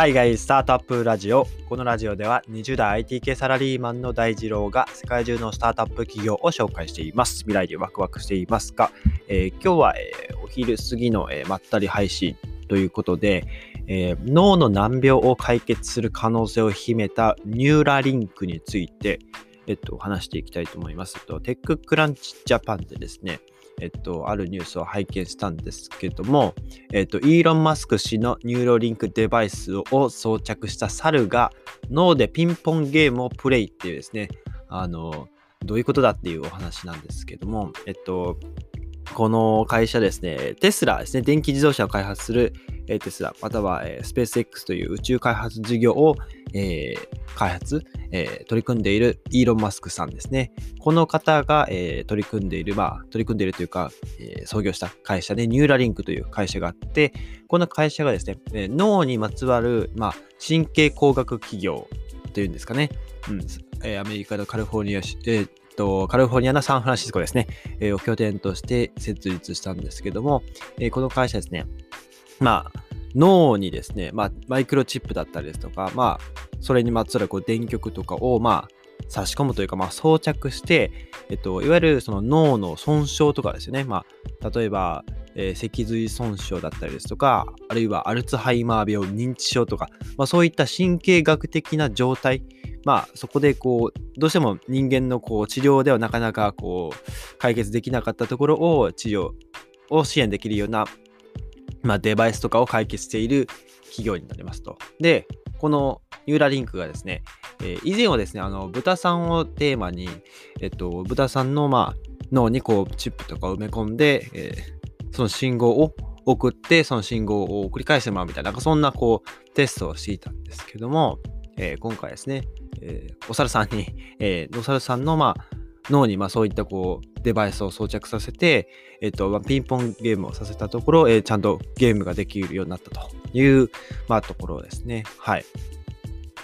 海外スタートアップラジオこのラジオでは20代 IT 系サラリーマンの大二郎が世界中のスタートアップ企業を紹介しています未来でワクワクしていますが、えー、今日は、えー、お昼過ぎの、えー、まったり配信ということで、え脳の難病を解決する可能性を秘めたニューラリンクについて、えっと、話していきたいと思います。とテッククランチジャパンでですね、えっと、あるニュースを拝見したんですけども、えっと、イーロン・マスク氏のニューロリンクデバイスを装着した猿が脳でピンポンゲームをプレイっていうですね、あの、どういうことだっていうお話なんですけども、えっと、この会社ですね、テスラですね、電気自動車を開発するテスラ、またはスペース X という宇宙開発事業を、え、開発、え、取り組んでいるイーロン・マスクさんですね。この方が、え、取り組んでいる、まあ、取り組んでいるというか、え創業した会社で、ニューラリンクという会社があって、この会社がですね、え脳にまつわる、まあ、神経工学企業というんですかね。うんえアメリカのカリフォルニア、えと、カリフォルニアのサンフランシスコですね、えー、を拠点として設立したんですけども、えー、この会社ですね、まあ、脳にですね、まあ、マイクロチップだったりですとか、まあ、それにまつわるこう電極とかを、まあ、差し込むというか、まあ、装着して、えっと、いわゆるその脳の損傷とかですよね。まあ、例えば、えー、脊髄損傷だったりですとか、あるいはアルツハイマー病、認知症とか、まあ、そういった神経学的な状態、まあ、そこでこう、どうしても人間のこう治療ではなかなかこう解決できなかったところを治療を支援できるような、まあ、デバイスとかを解決している企業になりますと。で、このニューラリンクがですね、えー、以前はですね、あの豚さんをテーマに、えっと、豚さんの、まあ、脳にこうチップとかを埋め込んで、えー、その信号を送って、その信号を繰り返してもらうみたいな、なんかそんなこうテストをしていたんですけども、えー、今回ですね、えー、お猿さんに、えー、お猿さんの、まあ、脳にまあそういったこうデバイスを装着させて、えっとまあ、ピンポンゲームをさせたところ、えー、ちゃんとゲームができるようになったという、まあ、ところですね。はい。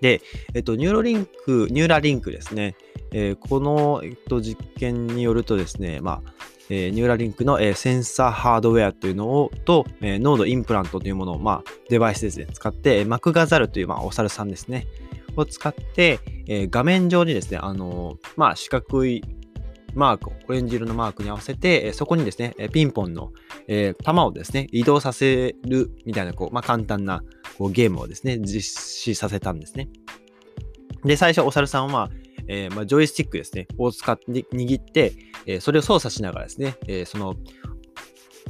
で、えっと、ニューロリンク、ニューラリンクですね。えー、この、えっと、実験によるとですね、まあ、えー、ニューラリンクの、えー、センサーハードウェアというのをと、えー、ノードインプラントというものを、まあ、デバイスですね、使って、マカクザルという、まあ、お猿さんですね。を使って、えー、画面上にですね、あの、まあ、四角いマーク、オレンジ色のマークに合わせて、そこにですね、ピンポンの、えー、弾をですね、移動させるみたいな、こう、まあ、簡単なこうゲームをですね、実施させたんですね。で、最初、お猿さんは、えー、まあ、ジョイスティックですね、を使って握って、えー、それを操作しながらですね、え、その、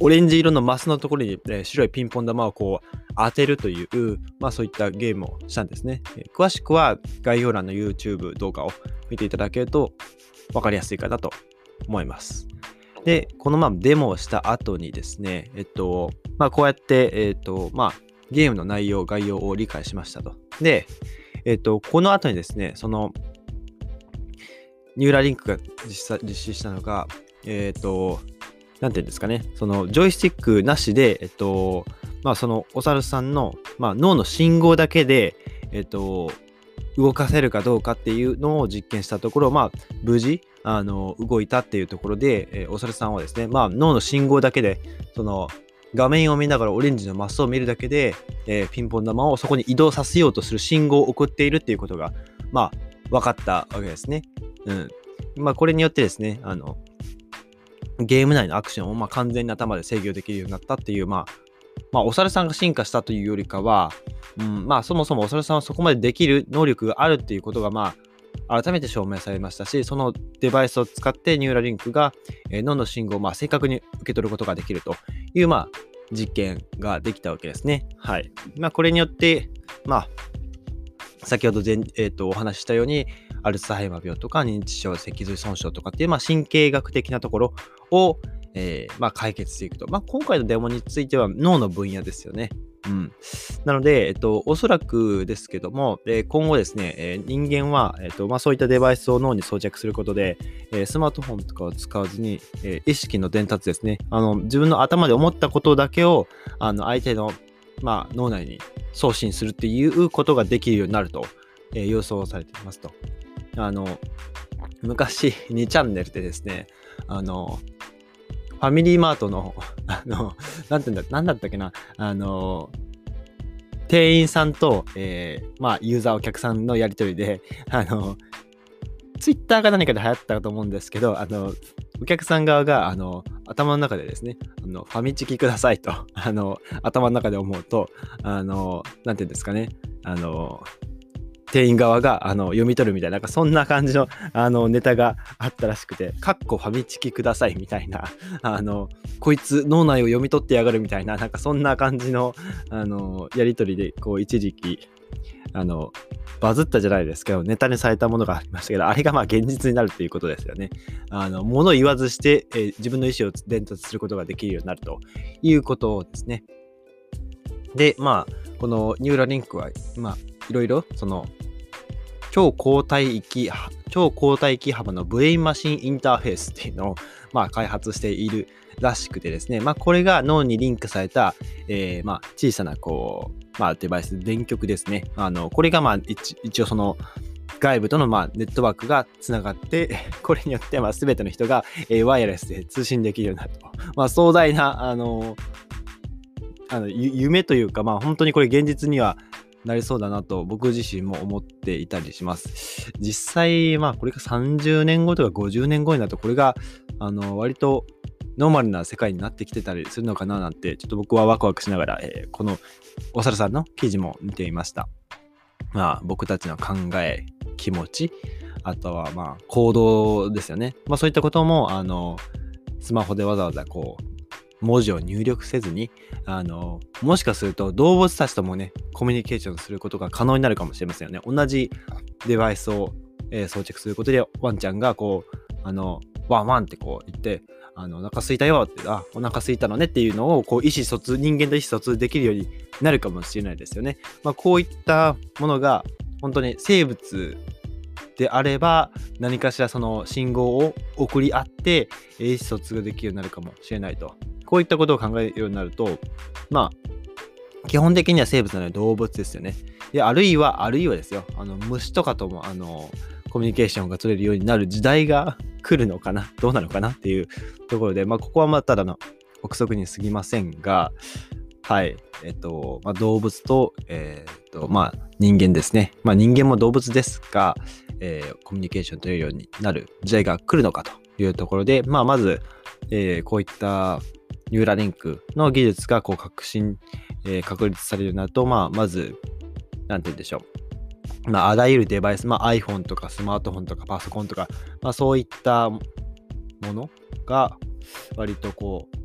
オレンジ色のマスのところに、え白いピンポン玉をこう当てるという、まあそういったゲームをしたんですね。え詳しくは概要欄の YouTube 動画を見ていただけると分かりやすいかなと思います。で、このままデモをした後にですね、えっと、まあこうやって、えっと、まあゲームの内容、概要を理解しましたと。で、えっと、この後にですね、その、ニューラリンクが実施したのが、えっと、なんていうんですかね、そのジョイスティックなしで、えっと、まあそのお猿さんの、まあ、脳の信号だけで、えっと、動かせるかどうかっていうのを実験したところ、まあ無事、あの、動いたっていうところで、えー、お猿さんはですね、まあ脳の信号だけで、その画面を見ながらオレンジのマスを見るだけで、えー、ピンポン玉をそこに移動させようとする信号を送っているっていうことが、まあ、分かったわけですね。うん。まあ、これによってですね、あの、ゲーム内のアクションをま完全に頭で制御できるようになったっていう、まあ、まあ、お猿さんが進化したというよりかは、うん、まあ、そもそもお猿さんはそこまでできる能力があるっていうことが、まあ、改めて証明されましたし、そのデバイスを使ってニューラリンクが、脳の信号をま正確に受け取ることができるという、まあ、実験ができたわけですね。はい。まあ、これによって、まあ、先ほど前、えー、とお話ししたように、アルツハイマー病とか認知症、脊髄損傷とかっていう、まあ、神経学的なところを、えー、まあ、解決していくと。まあ、今回のデモについては脳の分野ですよね。うん。なので、えっと、おそらくですけども、えー、今後ですね、えー、人間は、えっと、まあ、そういったデバイスを脳に装着することで、えー、スマートフォンとかを使わずに、え意識の伝達ですね、あの、自分の頭で思ったことだけを、あの、相手の、まあ、脳内に送信するっていうことができるようになると、え予想されていますと。あの、昔2チャンネルでですね、あの、ファミリーマートの、あの、なんていうんだ、なんだったっけな、あの、店員さんと、えー、まあ、ユーザー、お客さんのやり取りで、あの、ツイッターか何かで流行ったと思うんですけど、あの、お客さん側が、あの、頭の中でですね、あの、ファミチキくださいと、あの、頭の中で思うと、あの、なんていうんですかね、あの、店員側があの読み取るみたいな、なんかそんな感じのあのネタがあったらしくて、かっこファミチキくださいみたいな、あの、こいつ脳内を読み取ってやがるみたいな、なんかそんな感じの、あの、やりとりで、こう一時期、あの、バズったじゃないですけど、ネタにされたものがありましたけど、あれがまあ現実になるということですよね。あの、物言わずして、えー、自分の意思を伝達することができるようになるということですね。で、まあ、このニューラリンクは、まあ、いろいろ、その、超高帯域、超高帯域幅のブレインマシンインターフェースっていうのを、まあ、開発しているらしくてですね、まあ、これが脳にリンクされた、えー、まあ、小さな、こう、まあ、デバイス、電極ですね。あの、これが、まあ、一応その、外部とのまあネットワークがつながって、これによってまあ全ての人が、ワイヤレスで通信できるようになると。まあ、壮大な、あのあの夢というか、まあ、本当にこれ現実にはなりそうだなと僕自身も思っていたりします。実際、まあこれが30年後とか50年後になるとこれがあの割とノーマルな世界になってきてたりするのかななんてちょっと僕はワクワクしながら、えー、このお猿さんの記事も見ていました。まあ僕たちの考え、気持ち、あとはまあ行動ですよね。まあそういったこともあのスマホでわざわざこう文字を入力せずに、あの、もしかすると動物たちともね、コミュニケーションすることが可能になるかもしれませんよね。同じデバイスを、えー、装着することで、ワンちゃんがこう、あの、ワンワンってこう言って、あの、お腹すいたよって、あ、お腹すいたのねっていうのを、こう、意思疎通、人間と意思疎通できるようになるかもしれないですよね。まあ、こういったものが、本当に生物であれば何かしらその信号を送り合って意思疎通ができるようになるかもしれないとこういったことを考えるようになると、まあ、基本的には生物なので動物ですよね。で、あるいは、あるいはですよ、あの虫とかとも、あの、コミュニケーションが取れるようになる時代が 来るのかな、どうなのかなっていうところで、まあ、ここはまあ、ただの憶測に過ぎませんが、はい、えっと、まあ、動物と、えー、っと、まあ、人間ですね。まあ、人間も動物ですが、えー、コミュニケーション取れるようになる時代が来るのかというところで、まあ、まず、えー、こういったニューラリンクの技術がこう革新、えー、確立されるなと、まあ、まず、なんて言うんでしょう。まあ、あらゆるデバイス、まあ、iPhone とかスマートフォンとかパソコンとか、まあ、そういったものが割とこう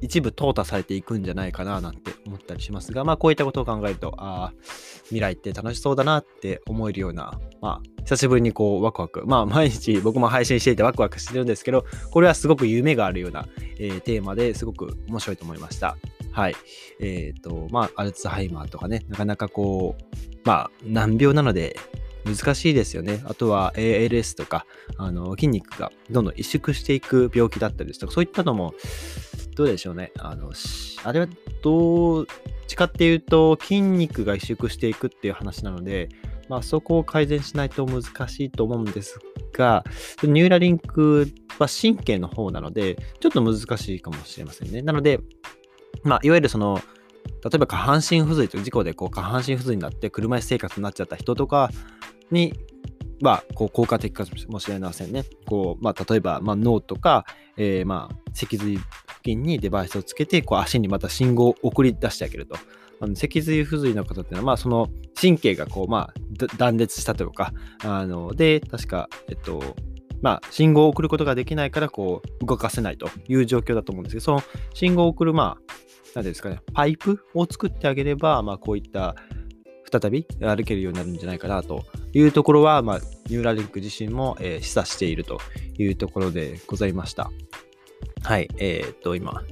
一部淘汰されていくんじゃないかななんて思ったりしますが、まあこういったことを考えると、ああ、未来って楽しそうだなって思えるような、まあ久しぶりにこうワクワク、まあ毎日僕も配信していてワクワクしてるんですけど、これはすごく夢があるような、えー、テーマですごく面白いと思いました。はい。えっ、ー、と、まあアルツハイマーとかね、なかなかこう、まあ難病なので難しいですよね。あとは ALS とか、あの筋肉がどんどん萎縮していく病気だったりですとか、そういったのもどうでしょうね。あの、あれはどっちかっていうと、筋肉が萎縮していくっていう話なので、まあ、そこを改善しないと難しいと思うんですが、ニューラリンクは神経の方なので、ちょっと難しいかもしれませんね。なので、まあ、いわゆるその、例えば下半身不随という事故でこう下半身不随になって車椅子生活になっちゃった人とかにはこう効果的かもしれませんね。こうまあ、例えば、まあ、脳とか、えー、まあ脊髄付近にデバイスをつけてこう足にまた信号を送り出してあげると。あの脊髄不随の方っていうのは、まあ、その神経がこう、まあ、断裂したというか、あので、確か、えっと、まあ、信号を送ることができないから、こう、動かせないという状況だと思うんですけど、その信号を送る、まあ、何ですかね、パイプを作ってあげれば、まあ、こういった再び歩けるようになるんじゃないかなというところは、まあ、ニューラリンク自身も、えー、示唆しているというところでございました。はい、えー、っと、今、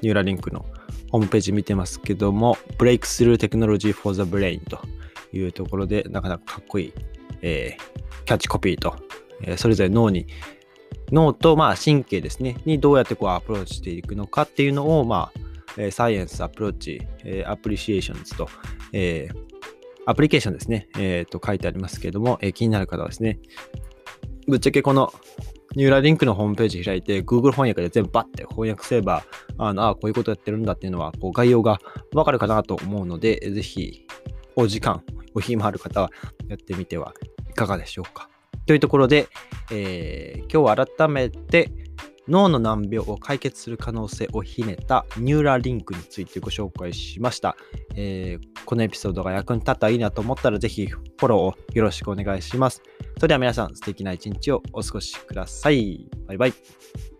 ニューラリンクのホームページ見てますけども、Breakthrough Technology for the Brain というところで、なかなかかっこいい、えー、キャッチコピーと、えー、それぞれ脳に、脳とまあ神経ですね、にどうやってこうアプローチしていくのかっていうのを、まあ、サイエンスアプローチ、 appreciations と、えー、アプリケーションですね、えー、と書いてありますけれども、えー、気になる方はですね、ぶっちゃけこのニューラリンクのホームページ開いて、Google 翻訳で全部バッて翻訳すれば、あのあ、こういうことやってるんだっていうのは、こう概要がわかるかなと思うので、ぜひ、お時間、お暇ある方はやってみてはいかがでしょうか。というところで、えー、今日は改めて、脳の難病を解決する可能性を秘めたニューラリンクについてご紹介しました。えー、このエピソードが役に立ったらいいなと思ったらぜひフォローをよろしくお願いします。それでは皆さん素敵な一日をお過ごしください。バイバイ。